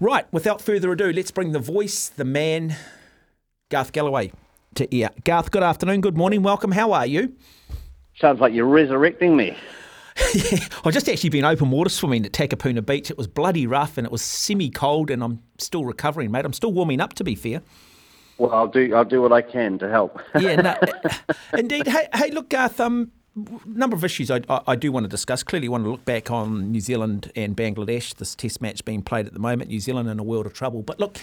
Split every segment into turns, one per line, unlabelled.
Right, without further ado, let's bring the voice, the man, Garth Gallaway, to ear. Garth, good afternoon, good morning, welcome. How are you?
Sounds like you're resurrecting me.
yeah, I've just actually been open water swimming at Takapuna Beach. It was bloody rough and it was semi cold, and I'm still recovering, mate. I'm still warming up, to be fair.
Well, I'll do I'll do what I can to help.
yeah, no, indeed. Hey, hey, look, Garth. Um, number of issues I, I, I, do want to discuss. Clearly, want to look back on New Zealand and Bangladesh. This Test match being played at the moment. New Zealand in a world of trouble. But look,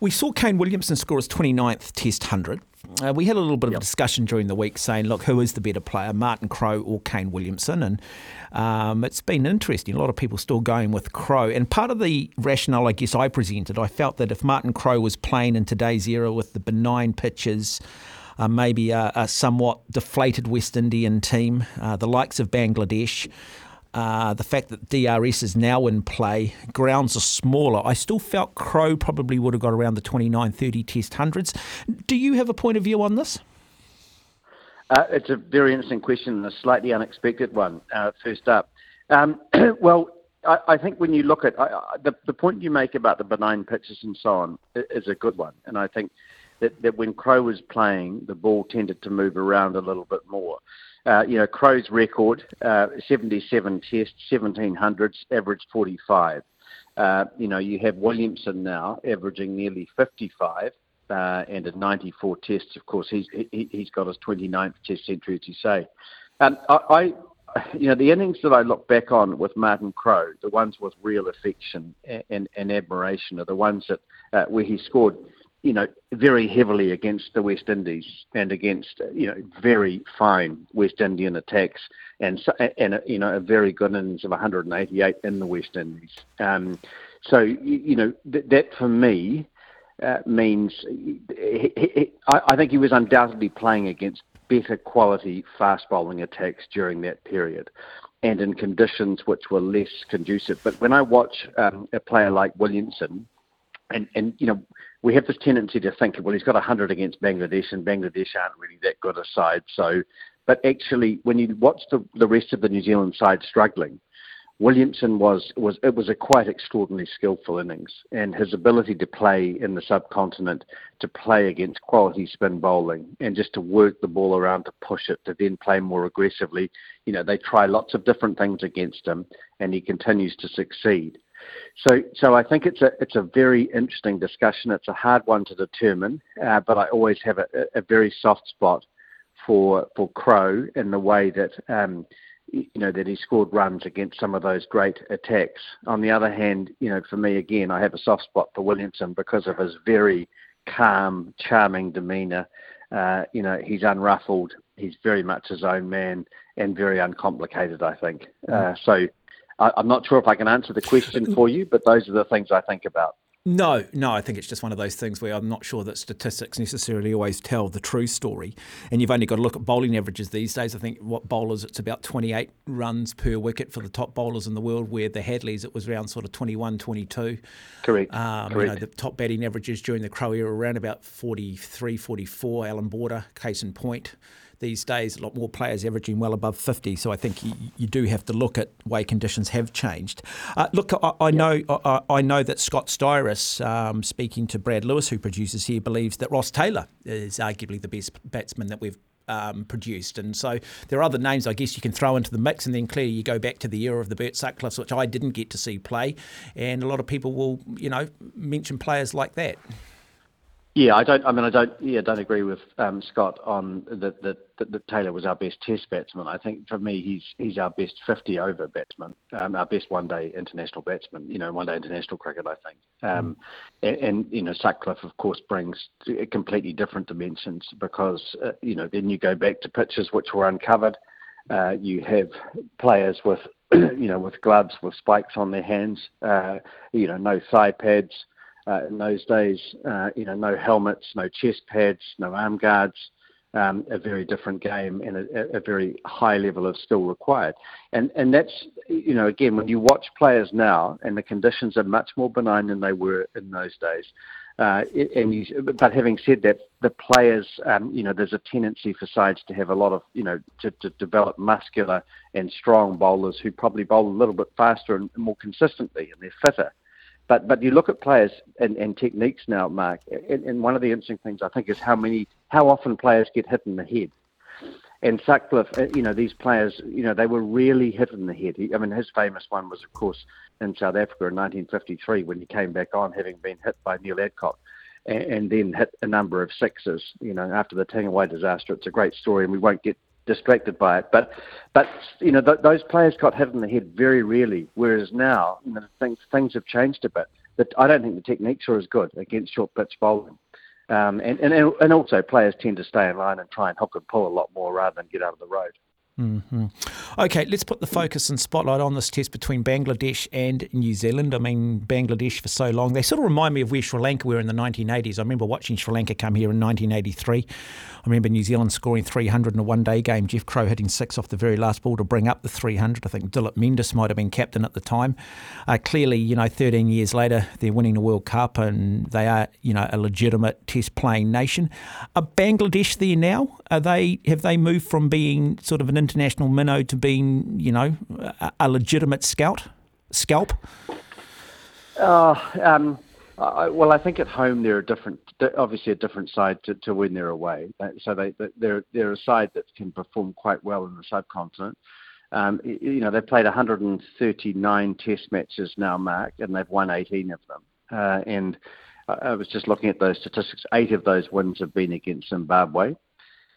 we saw Kane Williamson score his 29th Test hundred. Uh, we had a little bit of yep. a discussion during the week saying, look, who is the better player, Martin Crowe or Kane Williamson? And um, it's been interesting. A lot of people still going with Crowe. And part of the rationale, I guess, I presented, I felt that if Martin Crowe was playing in today's era with the benign pitches, uh, maybe a, a, somewhat deflated West Indian team, uh, the likes of Bangladesh. Uh, the fact that DRS is now in play, grounds are smaller. I still felt Crowe probably would have got around the 29 30 test hundreds. Do you have a point of view on this?
Uh, it's a very interesting question and a slightly unexpected one. Uh, first up, um, well, I, I, think when you look at I, the, the point you make about the benign pitches and so on is a good one, and I think that, that when Crowe was playing, the ball tended to move around a little bit more. Uh, you know, Crowe's record, uh, 77 tests, 1700s, average 45. Uh, you know, you have Williamson now averaging nearly 55 uh, and at 94 tests. Of course, he's he, has got his 29th test century, as you say. And I, I, you know, the innings that I look back on with Martin Crowe, the ones with real affection and, and, and admiration, are the ones that uh, where he scored you know, very heavily against the West Indies and against, you know, very fine West Indian attacks and, and you know, a very good innings of 188 in the West Indies. Um, so, you know, th- that for me uh, means he, he, I, I think he was undoubtedly playing against better quality fast bowling attacks during that period and in conditions which were less conducive. But when I watch um, a player like Williamson, and, and you know, we have this tendency to think, well, he's got 100 against Bangladesh, and Bangladesh aren't really that good a side. So, but actually, when you watch the, the rest of the New Zealand side struggling, Williamson was was it was a quite extraordinarily skillful innings, and his ability to play in the subcontinent, to play against quality spin bowling, and just to work the ball around to push it, to then play more aggressively. You know, they try lots of different things against him, and he continues to succeed. So, so I think it's a it's a very interesting discussion. It's a hard one to determine, uh, but I always have a, a, very soft spot for for Crowe in the way that um, you know that he scored runs against some of those great attacks. On the other hand, you know, for me again, I have a soft spot for Williamson because of his very calm, charming demeanour. Uh, you know, he's unruffled. He's very much his own man and very uncomplicated. I think. Uh, so I, am not sure if I can answer the question for you, but those are the things I think about.
No, no, I think it's just one of those things where I'm not sure that statistics necessarily always tell the true story. And you've only got to look at bowling averages these days. I think what bowlers, it's about 28 runs per wicket for the top bowlers in the world, where the Hadleys, it was around sort of 21, 22.
Correct.
Um,
Correct.
You know, the top batting averages during the Crowe era around about 43, 44. Alan Border, case in point these days, a lot more players averaging well above 50. So I think you, you do have to look at way conditions have changed. Uh, look, I, I know I, I, know that Scott Styris, um, speaking to Brad Lewis, who produces here, believes that Ross Taylor is arguably the best batsman that we've um, produced. And so there are other names I guess you can throw into the mix, and then clearly you go back to the era of the Bert Sutcliffes, which I didn't get to see play, and a lot of people will, you know, mention players like that.
Yeah, I don't. I mean, I don't. Yeah, don't agree with um, Scott on that. That, Taylor was our best Test batsman. I think for me, he's he's our best 50 over batsman, um, our best one day international batsman. You know, one day international cricket. I think. Um, and, and, you know, Sutcliffe, of course, brings completely different dimensions because uh, you know then you go back to pitches which were uncovered. Uh, you have players with you know, with gloves with spikes on their hands. Uh, you know, no thigh pads uh, in those days. Uh, you know, no helmets, no chest pads, no arm guards. Um, a very different game and a, a, very high level of skill required. And and that's you know again when you watch players now and the conditions are much more benign than they were in those days. Uh, and you, but having said that, the players, um, you know, there's a tendency for sides to have a lot of, you know, to, to develop muscular and strong bowlers who probably bowl a little bit faster and more consistently, and they're fitter. But but you look at players and, and techniques now, Mark, and, and one of the interesting things I think is how many, how often players get hit in the head. And Sutcliffe, uh, you know, these players, you know, they were really hit in the head. He, I mean, his famous one was, of course, in South Africa in 1953 when he came back on having been hit by Neil Adcock and, then hit a number of sixes, you know, after the Tangiwai disaster. It's a great story and we won't get distracted by it. But, but you know, th- those players got hit in the head very rarely, whereas now, you know, things, things have changed a bit. But I don't think the techniques are as good against short pitch bowling. Um, and, and, and also players tend to stay in line and try and hook and pull a lot more rather than get out of the road.
Mm-hmm. Okay, let's put the focus and spotlight on this test between Bangladesh and New Zealand. I mean, Bangladesh for so long, they sort of remind me of where Sri Lanka were in the 1980s. I remember watching Sri Lanka come here in 1983. I remember New Zealand scoring 300 in a one day game, Jeff Crowe hitting six off the very last ball to bring up the 300. I think Duleep Mendis might have been captain at the time. Uh, clearly, you know, 13 years later, they're winning the World Cup and they are, you know, a legitimate test playing nation. Are Bangladesh there now? Are they, have they moved from being sort of an international minnow to being, you know, a, a legitimate scout, scalp?
Uh, um, I, well, I think at home they're a different, obviously a different side to, to when they're away. So they, they're they're a side that can perform quite well in the subcontinent. Um, you know, they've played 139 Test matches now, Mark, and they've won 18 of them. Uh, and I was just looking at those statistics. Eight of those wins have been against Zimbabwe.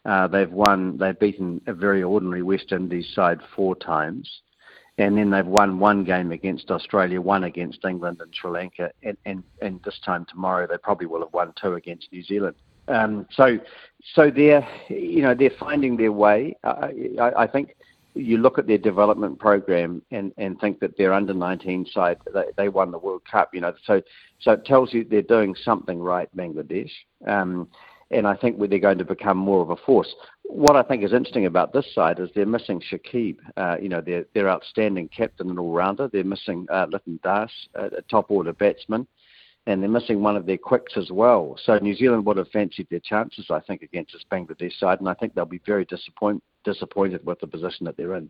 Uh, they've won, they've beaten a very ordinary West Indies side four times, and then they've won one game against Australia, one against England and Sri Lanka, and, and, and this time tomorrow they probably will have won two against New Zealand. Um, so, so they're, you know, they're finding their way. I, I, I think you look at their development program and, and think that their under 19 side they, they won the World Cup. You know, so so it tells you they're doing something right, Bangladesh. Um, and I think they're going to become more of a force. What I think is interesting about this side is they're missing Shakib, uh, you know, their outstanding captain and all-rounder. They're missing uh, Das, uh, a top-order batsman, and they're missing one of their quicks as well. So New Zealand would have fancied their chances, I think, against this Bangladesh side, and I think they'll be very disappoint, disappointed with the position that they're in.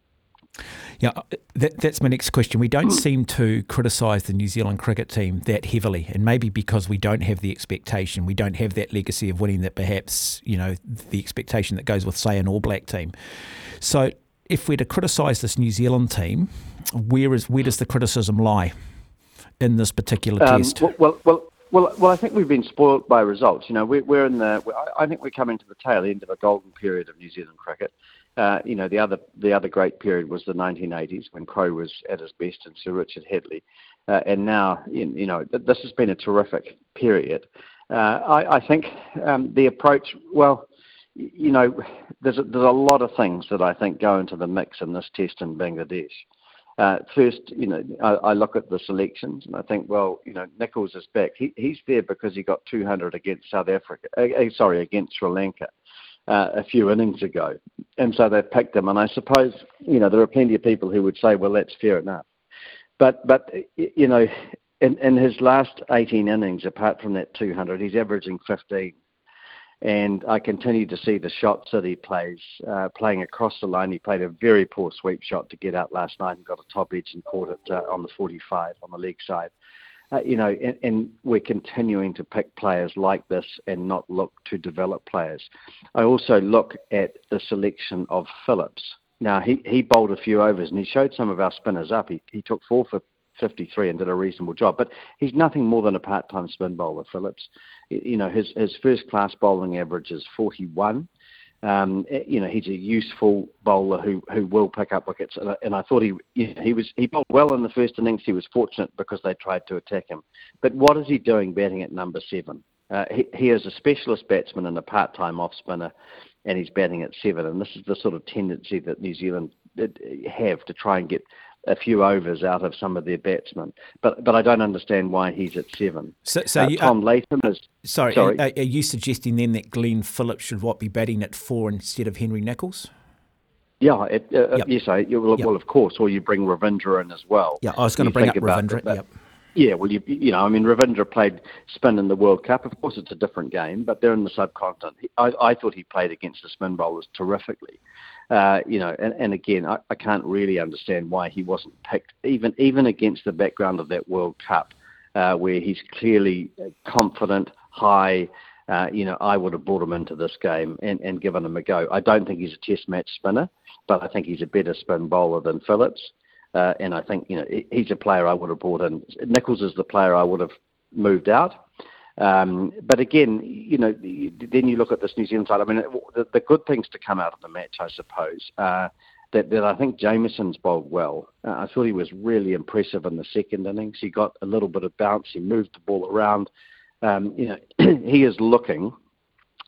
Yeah, that, that's my next question. We don't seem to criticise the New Zealand cricket team that heavily, and maybe because we don't have the expectation, we don't have that legacy of winning that perhaps, you know, the expectation that goes with, say, an All Black team. So if we're to criticise this New Zealand team, where is where does the criticism lie in this particular um, test?
Well, well, well, well, I think we've been spoilt by results. You know, we're, we're in the. I think we're coming to the tail end of a golden period of New Zealand cricket. Uh, you know, the other the other great period was the 1980s when Crowe was at his best and Sir Richard Hadlee, uh, and now you know this has been a terrific period. Uh, I, I, think um, the approach, well, you know, there's a, there's a lot of things that I think go into the mix in this test in Bangladesh. Uh, first, you know, I, I, look at the selections and I think, well, you know, Nicholls is back. He, he's there because he got 200 against South Africa. Uh, uh sorry, against Sri Lanka uh, a few innings ago, and so they've picked him. And I suppose you know there are plenty of people who would say, well, that's fair enough. But but you know, in, in his last 18 innings, apart from that 200, he's averaging 15. And I continue to see the shots that he plays, uh, playing across the line. He played a very poor sweep shot to get out last night and got a top edge and caught it uh, on the 45 on the leg side uh, you know, and, and, we're continuing to pick players like this and not look to develop players. I also look at the selection of Phillips. Now, he, he bowled a few overs and he showed some of our spinners up. He, he took four for 53 and did a reasonable job, but he's nothing more than a part time spin bowler, Phillips. You know, his, his first class bowling average is 41. Um, eh, you know, he's a useful bowler who, who will pick up wickets. And, and I thought he he was he bowled well in the first innings. He was fortunate because they tried to attack him. But what is he doing batting at number seven? Uh, he, he is a specialist batsman and a part-time off spinner, and he's batting at seven. And this is the sort of tendency that New Zealand have to try and get a few overs out of some of their batsmen. But but I don't understand why he's at seven.
So, so
uh,
you,
Tom Latham is.
Sorry, sorry. Are, are, you suggesting then that Glenn Phillips should what be batting at four instead of Henry Nicholls?
Yeah, it, uh, yep. yes, I, well, yep. well, of course, or you bring Ravindra in as well.
Yeah, I was going to bring up Ravindra. Yep.
Yeah, well, you you know, I mean, Ravindra played spin in the World Cup. Of course, it's a different game, but they're in the subcontinent. I, I thought he played against the spin bowlers terrifically. Uh, you know, and, and again, I, I can't really understand why he wasn't picked, even even against the background of that World Cup, uh, where he's clearly confident, high. Uh, you know, I would have brought him into this game and, and given him a go. I don't think he's a Test match spinner, but I think he's a better spin bowler than Phillips. Uh, and I think you know he's a player I would have brought in. Nicholls is the player I would have moved out. Um, but again, you know, then you look at this New Zealand side. I mean, the, the good things to come out of the match, I suppose, uh, that, that I think Jamieson's bowled well. Uh, I thought he was really impressive in the second innings. He got a little bit of bounce. He moved the ball around. Um, you know, he is looking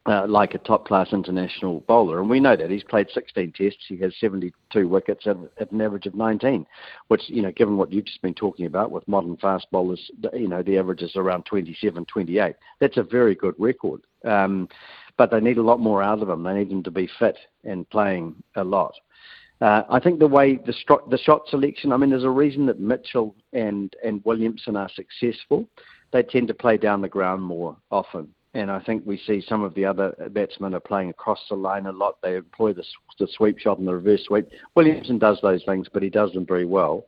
uh, like a top class international bowler. And we know that. He's played 16 tests. He has 72 wickets at, at, an average of 19, which, you know, given what you've just been talking about with modern fast bowlers, you know, the average is around 27, 28. That's a very good record. Um, but they need a lot more out of him. They need him to be fit and playing a lot. Uh, I think the way the, stro- the shot selection, I mean, there's a reason that Mitchell and, and Williamson are successful. They tend to play down the ground more often and I think we see some of the other batsmen are playing across the line a lot. They employ the, the sweep shot and the reverse sweep. Williamson does those things, but he does them very well.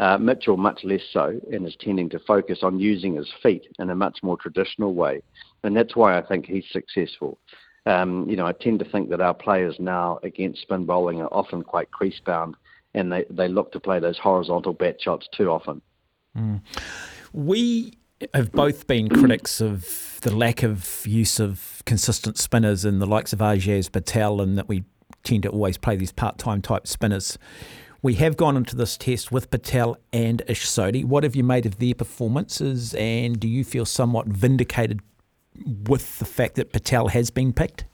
Uh, Mitchell much less so, and is tending to focus on using his feet in a much more traditional way, and that's why I think he's successful. Um, you know, I tend to think that our players now against spin bowling are often quite crease bound, and they, they look to play those horizontal bat shots too often.
Mm. We have both been critics of the lack of use of consistent spinners and the likes of Ajaz Patel, and that we tend to always play these part time type spinners. We have gone into this test with Patel and Ish Sodhi. What have you made of their performances, and do you feel somewhat vindicated with the fact that Patel has been picked?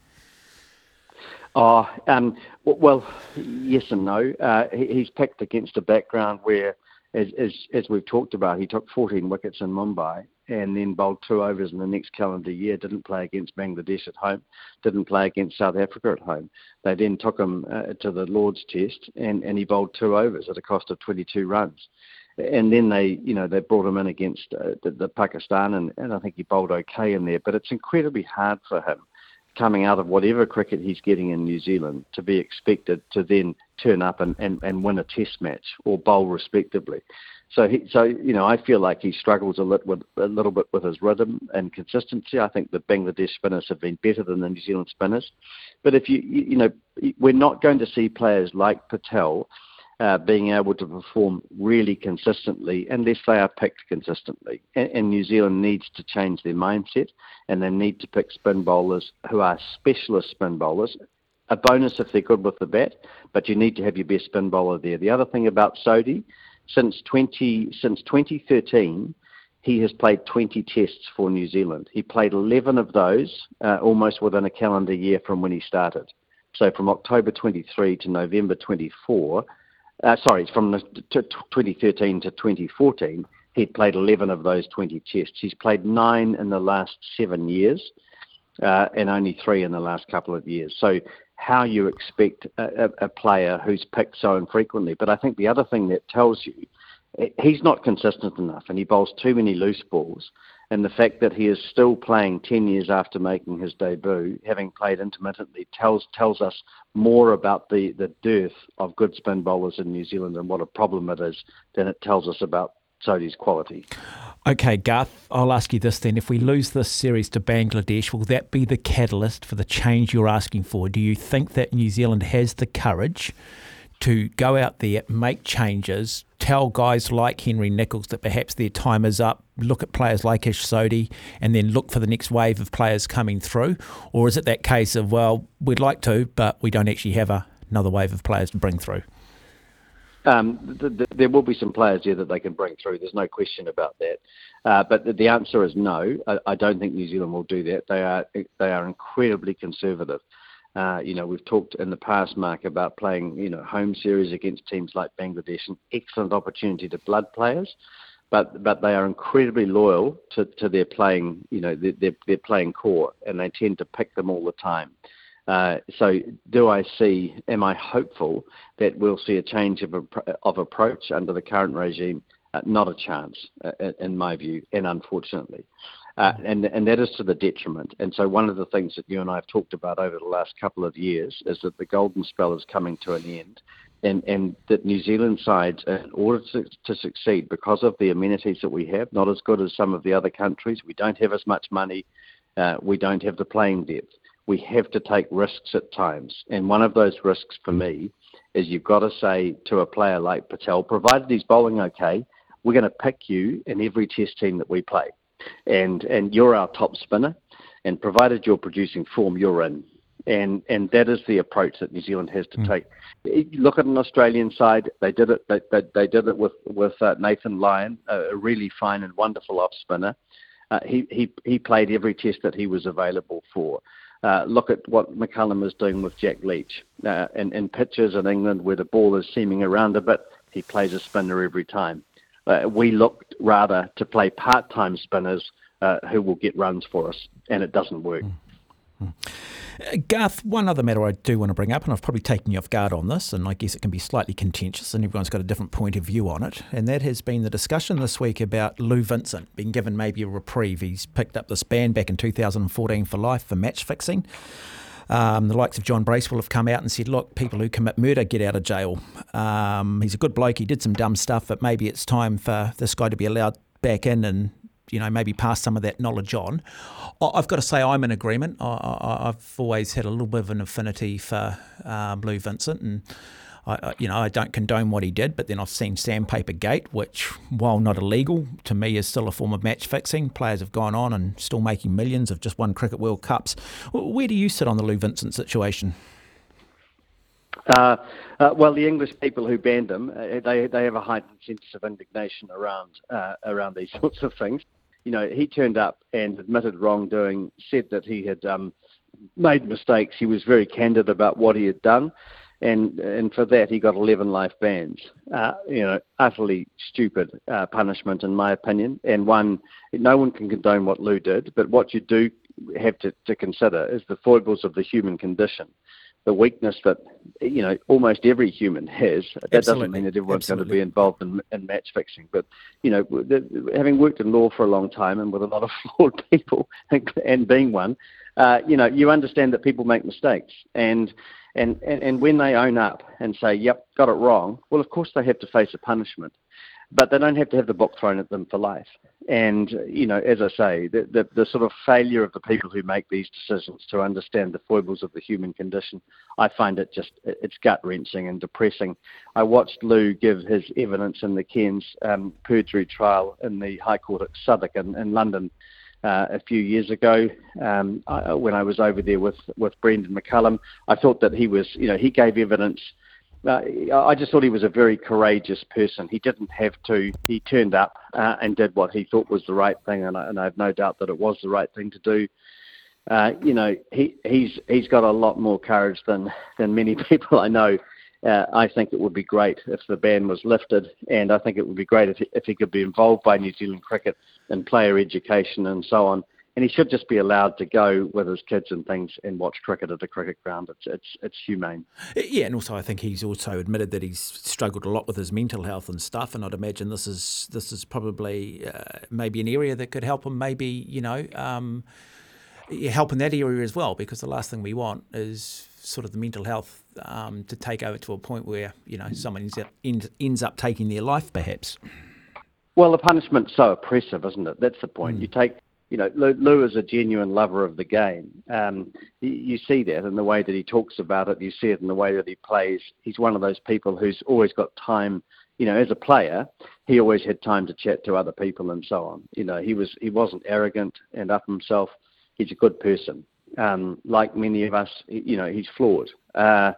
Oh, um, well, yes and no. Uh, he's picked against a background where as, as, as we've talked about, he took 14 wickets in Mumbai and then bowled two overs in the next calendar year. Didn't play against Bangladesh at home, didn't play against South Africa at home. They then took him uh, to the Lords Test, and, and he bowled two overs at a cost of 22 runs. And then they, you know, they brought him in against uh, the, the Pakistan, and, and I think he bowled okay in there. But it's incredibly hard for him coming out of whatever cricket he's getting in New Zealand to be expected to then turn up and, and, and win a test match or bowl respectively. So he, so you know, I feel like he struggles a little with a little bit with his rhythm and consistency. I think the Bangladesh spinners have been better than the New Zealand spinners, but if you you know, we're not going to see players like Patel uh, being able to perform really consistently unless they are picked consistently. And, and, New Zealand needs to change their mindset and they need to pick spin bowlers who are specialist spin bowlers. A bonus if they're good with the bat, but you need to have your best spin bowler there. The other thing about Sodhi, since 20 since 2013, he has played 20 tests for New Zealand. He played 11 of those uh, almost within a calendar year from when he started. So from October 23 to November 24, uh, sorry, from the, to 2013 to 2014, he played 11 of those 20 tests. He's played nine in the last seven years uh, and only three in the last couple of years. So, how you expect a, a, player who's picked so infrequently. But I think the other thing that tells you, he's not consistent enough and he bowls too many loose balls and the fact that he is still playing 10 years after making his debut, having played intermittently, tells tells us more about the, the dearth of good spin bowlers in New Zealand and what a problem it is than it tells us about Sodhi's quality.
Okay, Garth, I'll ask you this then. If we lose this series to Bangladesh, will that be the catalyst for the change you're asking for? Do you think that New Zealand has the courage to go out there, make changes, tell guys like Henry Nicholls that perhaps their time is up, look at players like Ish Sodhi, and then look for the next wave of players coming through? Or is it that case of, well, we'd like to, but we don't actually have a, another wave of players to bring through?
Um, th- th- there will be some players there that they can bring through. There's no question about that. Uh, but the, the answer is no. I, I, don't think New Zealand will do that. They are they are incredibly conservative. Uh, you know, we've talked in the past, Mark, about playing, you know, home series against teams like Bangladesh, an excellent opportunity to blood players, but but they are incredibly loyal to, to their playing, you know, their, their, playing core, and they tend to pick them all the time. Uh, so, do I see? Am I hopeful that we'll see a change of of approach under the current regime? Uh, not a chance, uh, in my view, and unfortunately. Uh, and, and that is to the detriment. And so, one of the things that you and I have talked about over the last couple of years is that the golden spell is coming to an end, and, and that New Zealand sides, in order to, to succeed, because of the amenities that we have, not as good as some of the other countries, we don't have as much money, uh, we don't have the playing depth. We have to take risks at times. And one of those risks for me is you've got to say to a player like Patel, provided he's bowling okay, we're going to pick you in every test team that we play and and you're our top spinner, and provided you're producing form, you're in. And and that is the approach that New Zealand has to mm. take. Look at an Australian side; they did it. They, they, they did it with with uh, Nathan Lyon, a really fine and wonderful off spinner. Uh, he he he played every test that he was available for. Uh, look at what McCullum is doing with Jack Leach. Uh, in, in pitches in England where the ball is seaming around a bit, he plays a spinner every time uh, we looked rather to play part-time spinners uh, who will get runs for us, and it doesn't work.
Mm-hmm. Uh, Garth, one other matter I do want to bring up, and I've probably taken you off guard on this, and I guess it can be slightly contentious, and everyone's got a different point of view on it, and that has been the discussion this week about Lou Vincent being given maybe a reprieve. He's picked up this ban back in 2014 for life for match fixing. Um, the likes of John Bracewell have come out and said, look, people who commit murder get out of jail. Um, he's a good bloke. He did some dumb stuff, but maybe it's time for this guy to be allowed back in and you know maybe pass some of that knowledge on. I've got to say I'm in agreement. I, have always had a little bit of an affinity for um, Lou Vincent and. I, you know, I don't condone what he did, but then I've seen Sandpaper Gate, which, while not illegal, to me is still a form of match fixing. Players have gone on and still making millions, have just won Cricket World Cups. Where do you sit on the Lou Vincent situation?
Uh, uh, well, the English people who banned him, uh, they they have a heightened sense of indignation around uh, around these sorts of things. You know, he turned up and admitted wrongdoing, said that he had um, made mistakes. He was very candid about what he had done and and for that he got 11 life bans. Uh, you know, utterly stupid uh, punishment in my opinion, and one no one can condone what Lou did, but what you do have to, to consider is the foibles of the human condition. The weakness that you know almost every human has. That Absolutely. doesn't mean that everyone's Absolutely. going to be involved in, in match fixing. But you know, the, having worked in law for a long time and with a lot of flawed people, and being one, uh, you know, you understand that people make mistakes and and, and, and when they own up and say, yep, got it wrong, well, of course they have to face a punishment. But they don't have to have the book thrown at them for life. And, you know, as I say, the, the, the sort of failure of the people who make these decisions to understand the foibles of the human condition, I find it just, it's gut wrenching and depressing. I watched Lou give his evidence in the Cairns um, perjury trial in the High Court at Southwark in, in London uh, a few years ago um, I, when I was over there with, with Brendon McCullum. I thought that he was, you know, he gave evidence. Uh, I just thought he was a very courageous person. He didn't have to. He turned up uh, and did what he thought was the right thing, and I, and I have no doubt that it was the right thing to do. Uh, you know, he, he's he's got a lot more courage than than many people I know. Uh, I think it would be great if the ban was lifted, and I think it would be great if he, if he could be involved by New Zealand cricket and player education and so on. And he should just be allowed to go with his kids and things and watch cricket at a cricket ground. It's it's it's humane.
Yeah, and also I think he's also admitted that he's struggled a lot with his mental health and stuff. And I'd imagine this is this is probably uh, maybe an area that could help him. Maybe you know. Um, help in that area as well, because the last thing we want is sort of the mental health um, to take over to a point where you know someone ends up, ends up taking their life, perhaps.
Well, the punishment's so oppressive, isn't it? That's the point. Mm. You take, you know, Lou, Lou, is a genuine lover of the game. Um, you, you, see that in the way that he talks about it. You see it in the way that he plays. He's one of those people who's always got time. You know, as a player, he always had time to chat to other people and so on. You know, he was he wasn't arrogant and up himself. He's a good person. Um, like many of us, you know, he's flawed. Uh,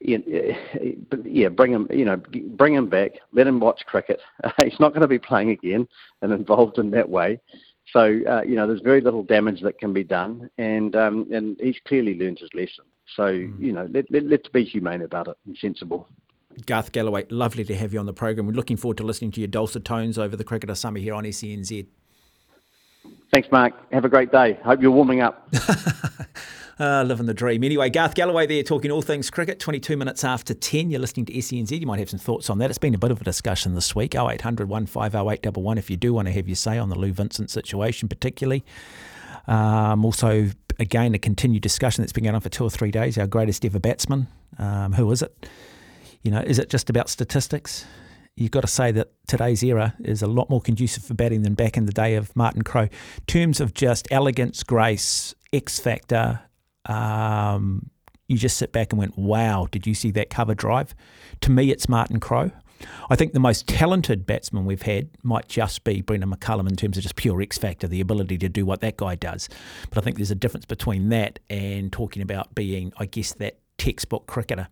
but yeah, bring him, you know, bring him back. Let him watch cricket. he's not going to be playing again and involved in that way. So uh, you know, there's very little damage that can be done, and um, and he's clearly learned his lesson. So mm. you know, let, let, let's be humane about it and sensible.
Garth Gallaway, lovely to have you on the program. We're looking forward to listening to your dulcet tones over the Cricketer Summer here on SENZ.
Thanks, Mark. Have a great day. Hope you're warming up.
uh, living the dream. Anyway, Garth Gallaway there talking all things cricket, 22 minutes after 10. You're listening to SENZ. You might have some thoughts on that. It's been a bit of a discussion this week. 0800 150811 if you do want to have your say on the Lou Vincent situation, particularly. Um, also, again, a continued discussion that's been going on for two or three days. Our greatest ever batsman. Um, who is it? You know, is it just about statistics? You've got to say that today's era is a lot more conducive for batting than back in the day of Martin Crowe. Terms of just elegance, grace, X factor, um, you just sit back and went, wow, did you see that cover drive? To me, it's Martin Crowe. I think the most talented batsman we've had might just be Brendon McCullum in terms of just pure X factor, the ability to do what that guy does. But I think there's a difference between that and talking about being, I guess, that textbook cricketer